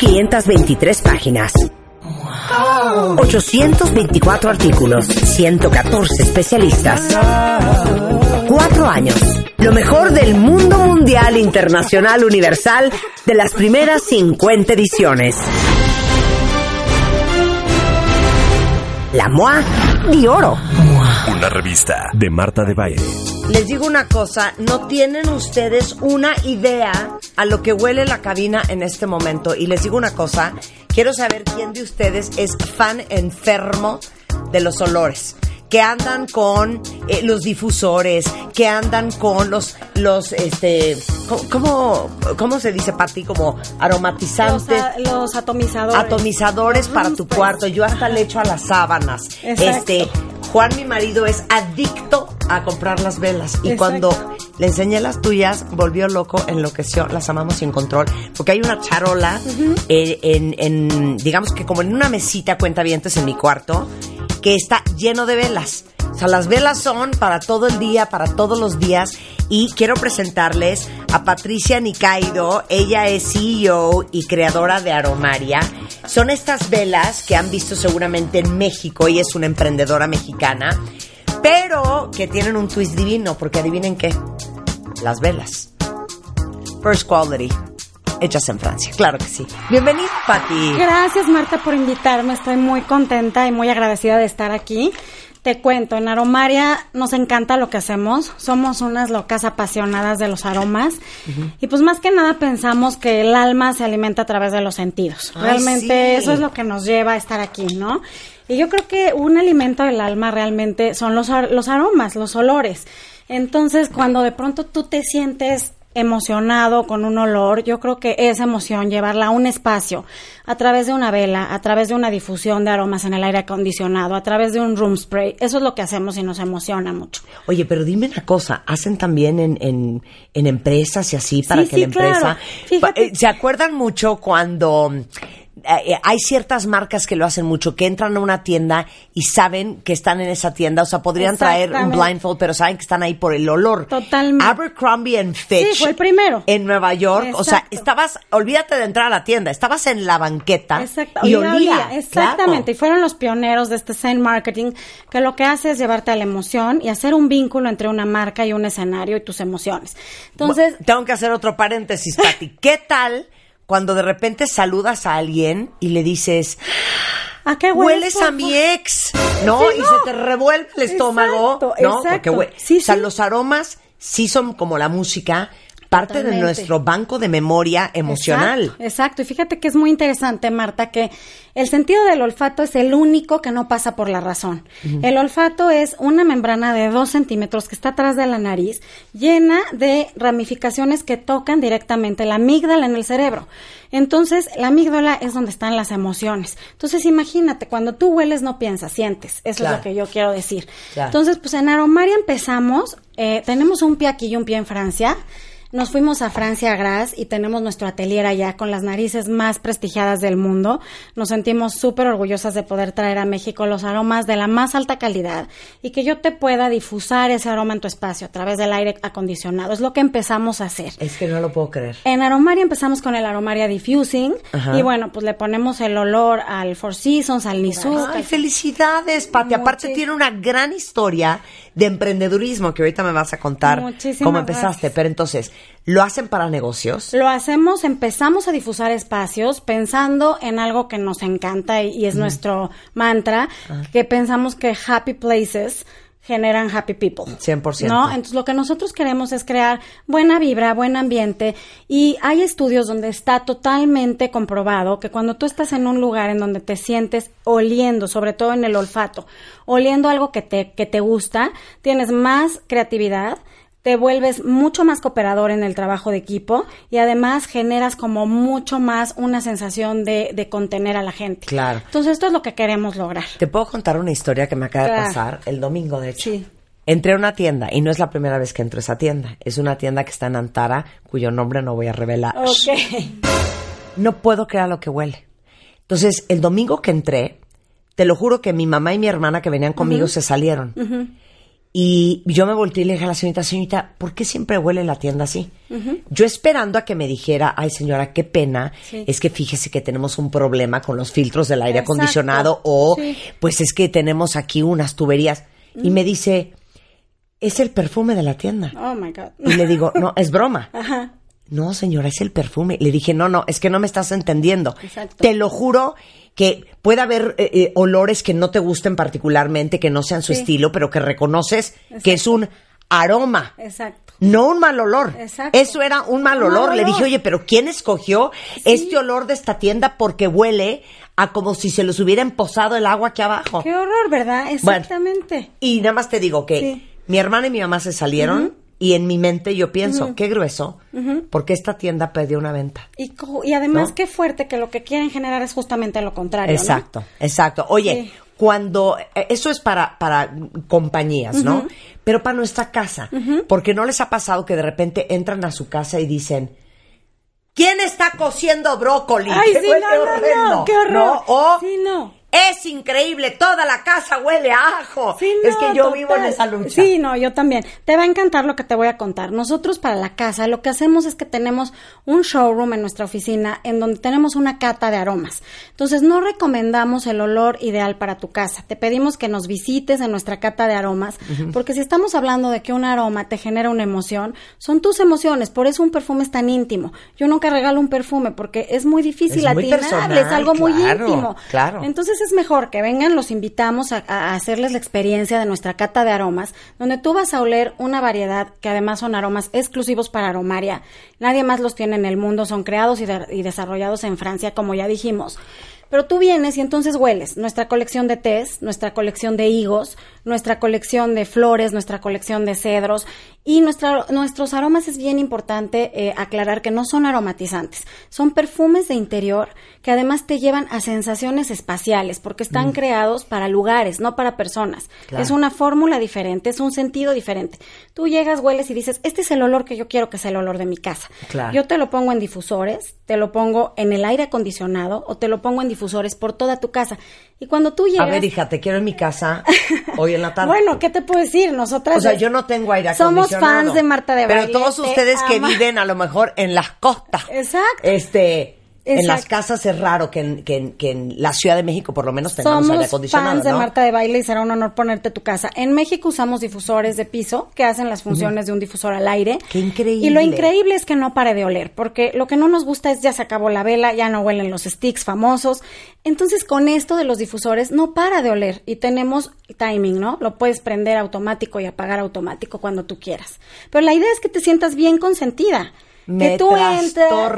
1523 páginas. 824 artículos, 114 especialistas. Cuatro años. Lo mejor del mundo mundial, internacional, universal, de las primeras 50 ediciones. La MOA de Oro. Una revista de Marta de Baile. Les digo una cosa, no tienen ustedes una idea a lo que huele la cabina en este momento. Y les digo una cosa, quiero saber quién de ustedes es fan enfermo de los olores que andan con eh, los difusores, que andan con los, los, este, ¿cómo, cómo se dice, Pati? Como aromatizantes. Los, los atomizadores. Atomizadores para tu cuarto. Yo hasta le echo a las sábanas. Este, Juan, mi marido, es adicto a comprar las velas. Y cuando le enseñé las tuyas, volvió loco, enloqueció, las amamos sin control. Porque hay una charola eh, en, en, digamos que como en una mesita cuenta vientes en mi cuarto que está lleno de velas. O sea, las velas son para todo el día, para todos los días. Y quiero presentarles a Patricia Nicaido. Ella es CEO y creadora de Aromaria. Son estas velas que han visto seguramente en México. Ella es una emprendedora mexicana. Pero que tienen un twist divino, porque adivinen qué. Las velas. First quality hechas en Francia. Claro que sí. Bienvenida, Pati. Gracias, Marta, por invitarme. Estoy muy contenta y muy agradecida de estar aquí. Te cuento, en Aromaria nos encanta lo que hacemos. Somos unas locas apasionadas de los aromas. Y pues más que nada pensamos que el alma se alimenta a través de los sentidos. realmente eso es lo que nos lleva a estar aquí, ¿no? Y yo creo que un alimento del alma realmente son los, los aromas, los olores. Entonces, cuando de pronto tú te sientes emocionado con un olor, yo creo que esa emoción, llevarla a un espacio, a través de una vela, a través de una difusión de aromas en el aire acondicionado, a través de un room spray, eso es lo que hacemos y nos emociona mucho. Oye, pero dime una cosa, ¿hacen también en, en, en empresas y así para que la empresa... Eh, ¿Se acuerdan mucho cuando eh, hay ciertas marcas que lo hacen mucho, que entran a una tienda y saben que están en esa tienda, o sea, podrían traer un blindfold, pero saben que están ahí por el olor. Totalmente. Abercrombie and Fitch. Sí, fue el primero. En Nueva York, o sea, estabas, olvídate de entrar a la tienda, estabas en la banqueta y olía. Exactamente, y fueron los pioneros de este Zen Marketing, que lo que hace es llevarte a la emoción y hacer un vínculo entre una marca y un escenario y tus emociones. Entonces, tengo que hacer otro paréntesis, Pati. ¿Qué tal? Cuando de repente saludas a alguien y le dices, ¿A qué hueles? a mi ex? ¿No? Y se te revuelve el estómago. ¿No? Porque, o sea, los aromas sí son como la música, parte de nuestro banco de memoria emocional. Exacto, y fíjate que es muy interesante, Marta, que el sentido del olfato es el único que no pasa por la razón. El olfato es una membrana de dos centímetros que está atrás de la nariz, llena de ramificaciones que tocan directamente la amígdala en el cerebro. Entonces, la amígdala es donde están las emociones. Entonces, imagínate, cuando tú hueles no piensas, sientes. Eso es lo que yo quiero decir. Entonces, pues en Aromaria empezamos, eh, tenemos un pie aquí y un pie en Francia. Nos fuimos a Francia, Gras, y tenemos nuestro atelier allá con las narices más prestigiadas del mundo. Nos sentimos súper orgullosas de poder traer a México los aromas de la más alta calidad y que yo te pueda difusar ese aroma en tu espacio a través del aire acondicionado. Es lo que empezamos a hacer. Es que no lo puedo creer. En Aromaria empezamos con el Aromaria Diffusing y bueno, pues le ponemos el olor al Four Seasons, al Nisu. ¡Ay, felicidades, Pati! Aparte tiene una gran historia de emprendedurismo que ahorita me vas a contar cómo empezaste. Pero entonces, ¿Lo hacen para negocios? Lo hacemos, empezamos a difusar espacios pensando en algo que nos encanta y, es nuestro mantra, ah. que pensamos que happy places generan happy people. 100%. ¿No? Entonces lo que nosotros queremos es crear buena vibra, buen ambiente y hay estudios donde está totalmente comprobado que cuando tú estás en un lugar en donde te sientes oliendo, sobre todo en el olfato, oliendo algo que te, que te gusta, tienes más creatividad, te vuelves mucho más cooperador en el trabajo de equipo y además generas como mucho más una sensación de, de contener a la gente. Claro. Entonces esto es lo que queremos lograr. Te puedo contar una historia que me acaba de pasar el domingo, de hecho. Sí. Entré a una tienda y no es la primera vez que entro a esa tienda. Es una tienda que está en Antara, cuyo nombre no voy a revelar. Ok. No puedo creer lo que huele. Entonces, el domingo que entré, te lo juro que mi mamá y mi hermana que venían conmigo se salieron Y yo me volteé y le dije a la señorita, señorita, ¿por qué siempre huele la tienda así? Yo esperando a que me dijera, ay señora, qué pena, Sí. es que fíjese que tenemos un problema con los filtros del aire Exacto. acondicionado o Sí. pues es que tenemos aquí unas tuberías. Y me dice, es el perfume de la tienda. Oh my God. Y le digo, no, es broma. Ajá. No, señora, es el perfume. Le dije, no, no, es que no me estás entendiendo. Exacto. Te lo juro que puede haber eh, eh, olores que no te gusten particularmente, que no sean su Sí. estilo, pero que reconoces que es un aroma. Exacto. No un mal olor. Exacto. Eso era un mal olor. Le olor. dije, oye, pero ¿quién escogió este olor de esta tienda? Porque huele a como si se los hubieran posado el agua aquí abajo. Qué horror, ¿verdad? Exactamente. Y nada más te digo que Sí. mi hermana y mi mamá se salieron y en mi mente yo pienso, qué grueso, porque esta tienda perdió una venta. Y, y además, ¿No? qué fuerte que lo que quieren generar es justamente lo contrario. ¿no? Exacto, exacto. Oye, Sí. cuando eh, eso es para para compañías, ¿no? Pero para nuestra casa, porque no les ha pasado que de repente entran a su casa y dicen ¿Quién está cociendo brócoli? Ay, ¡Qué sí, no, no, horrendo! no, qué horror. O, Sí, no. Es increíble, toda la casa huele a ajo. Sí, es que yo total. vivo en esa lucha. Sí, no, yo también. Te va a encantar lo que te voy a contar. Nosotros para la casa lo que hacemos es que tenemos un showroom en nuestra oficina en donde tenemos una cata de aromas. Entonces no recomendamos el olor ideal para tu casa. Te pedimos que nos visites en nuestra cata de aromas porque si estamos hablando de que un aroma te genera una emoción, son tus emociones. Por eso un perfume es tan íntimo. Yo nunca regalo un perfume porque es muy difícil Es muy personal, es algo muy íntimo. claro. Entonces es mejor que vengan, los invitamos a, hacerles la experiencia de nuestra cata de aromas, donde tú vas a oler una variedad que además son aromas exclusivos para Aromaria. Nadie más los tiene en el mundo, son creados y, y desarrollados en Francia, como ya dijimos. Pero tú vienes y entonces hueles nuestra colección de tés, nuestra colección de higos, nuestra colección de flores, nuestra colección de cedros y nuestra, nuestros aromas es bien importante eh, aclarar que no son aromatizantes, son perfumes de interior que además te llevan a sensaciones espaciales porque están creados para lugares, no para personas. Mm. Claro. Es una fórmula diferente, es un sentido diferente. Tú llegas, hueles y dices, este es el olor que yo quiero que sea el olor de mi casa. Claro. Yo te lo pongo en difusores, te lo pongo en el aire acondicionado o te lo pongo en difusores por toda tu casa. Y cuando tú llegas... A ver, hija, te quiero en mi casa hoy en la tarde. Bueno, ¿qué te puedo decir? Nosotras... O sea, yo no tengo aire Somos fans de Marta de Pero Baile, todos te ustedes que viven a lo mejor en las costas. Exacto. Este, en las casas es raro que en, que, en, que en la Ciudad de México por lo menos tengamos aire Somos acondicionado, fans de ¿no? Marta de Baile y será un honor ponerte tu casa. En México usamos difusores de piso que hacen las funciones de un difusor al aire. ¡Qué increíble! Y lo increíble es que no pare de oler, porque lo que no nos gusta es ya se acabó la vela, ya no huelen los sticks famosos. Entonces con esto de los difusores no para de oler y tenemos timing, ¿no? Lo puedes prender automático y apagar automático cuando tú quieras. Pero la idea es que te sientas bien consentida. Me que tú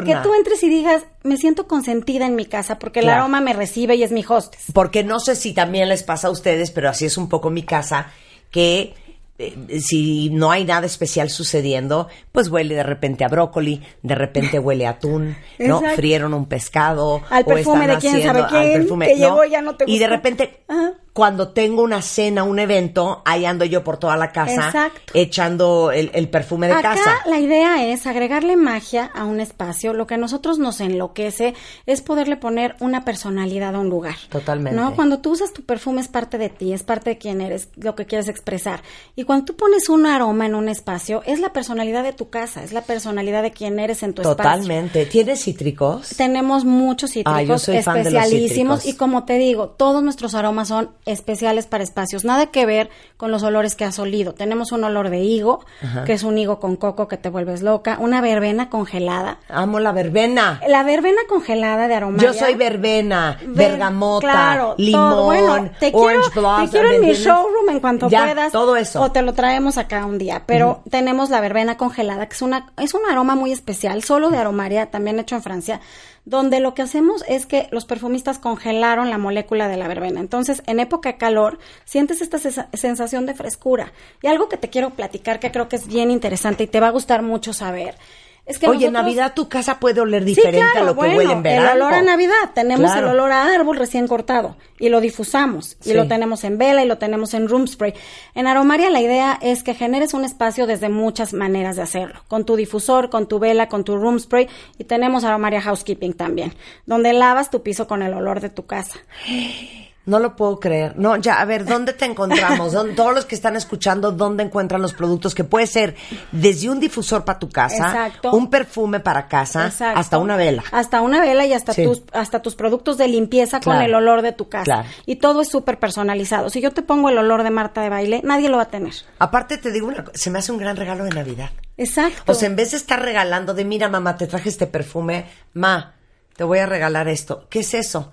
que tú entres y digas, me siento consentida en mi casa porque el Claro. aroma me recibe y es mi hostess. Porque no sé si también les pasa a ustedes, pero así es un poco mi casa, que eh, si no hay nada especial sucediendo, pues huele de repente a brócoli, de repente huele a atún, ¿no? Exacto. Frieron un pescado. Al o perfume están de quién haciendo- sabe quién, perfume, que ¿no? llegó ya no te Y de repente, Ajá. Cuando tengo una cena, un evento, ahí ando yo por toda la casa Exacto. echando el, el perfume de Acá casa. la idea es agregarle magia a un espacio. Lo que a nosotros nos enloquece es poderle poner una personalidad a un lugar. Totalmente. ¿No? Cuando tú usas tu perfume es parte de ti, es parte de quién eres, lo que quieres expresar. Y cuando tú pones un aroma en un espacio, es la personalidad de tu casa, es la personalidad de quién eres en tu espacio. Totalmente. ¿Tienes cítricos? Tenemos muchos cítricos Ah, yo soy fan de los especialísimos cítricos. y como te digo, todos nuestros aromas son especiales para espacios, nada que ver con los olores que has olido. Tenemos un olor de higo, que es un higo con coco que te vuelves loca, una verbena congelada. Amo la verbena. La verbena congelada de aromaria. Yo soy verbena, Ver- bergamota, claro, limón. Bueno, te quiero, orange blossom. te quiero en ¿me mi showroom en cuanto Ya, puedas. todo eso. O te lo traemos acá un día. Pero tenemos la verbena congelada, que es una, es un aroma muy especial, solo de aromaria, también hecho en Francia, donde lo que hacemos es que los perfumistas congelaron la molécula de la verbena. Entonces, en época de calor, sientes esta sensación de frescura. Y algo que te quiero platicar que creo que es bien interesante y te va a gustar mucho saber. Es que Oye, en nosotros- Navidad tu casa puede oler Sí, diferente claro, a lo que huele en verano. El olor a Navidad, tenemos Claro. el olor a árbol recién cortado y lo difusamos y lo tenemos en vela y lo tenemos en room spray. En Aromaria la idea es que generes un espacio desde muchas maneras de hacerlo, con tu difusor, con tu vela, con tu room spray y tenemos Aromaria Housekeeping también, donde lavas tu piso con el olor de tu casa. No lo puedo creer. No, ya, a ver, ¿dónde te encontramos? ¿Dónde- todos los que están escuchando, ¿dónde encuentran los productos? Que puede ser desde un difusor para tu casa, Exacto. un perfume para casa, Exacto. hasta una vela. Hasta una vela y hasta Sí. tus hasta tus productos de limpieza con el olor de tu casa. Claro. Y todo es súper personalizado. Si yo te pongo el olor de Marta de baile, nadie lo va a tener. Aparte te digo una cosa, se me hace un gran regalo de Navidad. Exacto. O sea, en vez de estar regalando de, mira mamá, te traje este perfume, ma, te voy a regalar esto. ¿Qué es eso?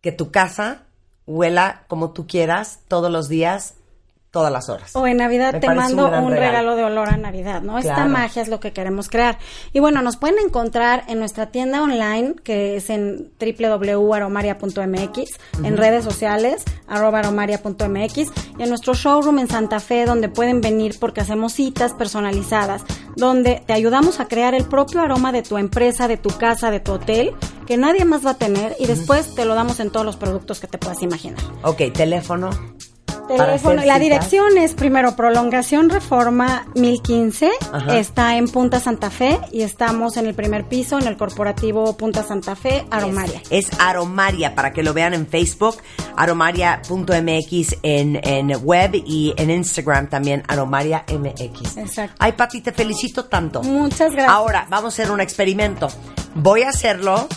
Que tu casa huela como tú quieras todos los días, todas las horas. O en Navidad Me te mando un, regalo. de olor a Navidad, ¿no? Esta magia es lo que queremos crear. Y bueno, nos pueden encontrar en nuestra tienda online, que es en www.aromaria.mx, en redes sociales, arroba aromaria.mx, y en nuestro showroom en Santa Fe, donde pueden venir porque hacemos citas personalizadas, donde te ayudamos a crear el propio aroma de tu empresa, de tu casa, de tu hotel, que nadie más va a tener, y después te lo damos en todos los productos que te puedas imaginar. Ok, teléfono. Teléfono, la dirección es primero Prolongación Reforma 1015, Ajá. está en Punta Santa Fe y estamos en el primer piso en el corporativo Punta Santa Fe, Aromaria. Es Aromaria, para que lo vean en Facebook, aromaria.mx en, en web y en Instagram también, Aromaria MX. Exacto. Ay, Pati, te felicito tanto. Muchas gracias. Ahora, vamos a hacer un experimento. Voy a hacerlo.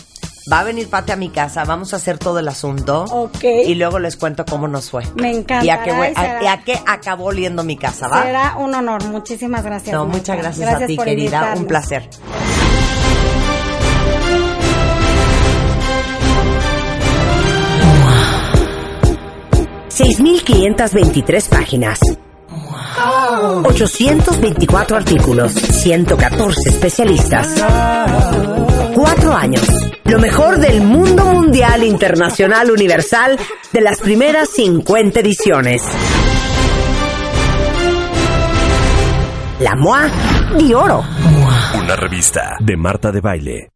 Va a venir Pati a mi casa, vamos a hacer todo el asunto. Ok. Y luego les cuento cómo nos fue. Me encantará Y a qué, hue- y será- a- y a qué acabó oliendo mi casa, ¿va? Será un honor, muchísimas gracias. No, Marta. muchas gracias, a ti, por querida. Un placer. $6,523 páginas. 824 artículos. 114 especialistas. Cuatro años. Lo mejor del mundo mundial, internacional, universal de las primeras 50 ediciones. La MOA de oro. Una revista de Marta de Baile.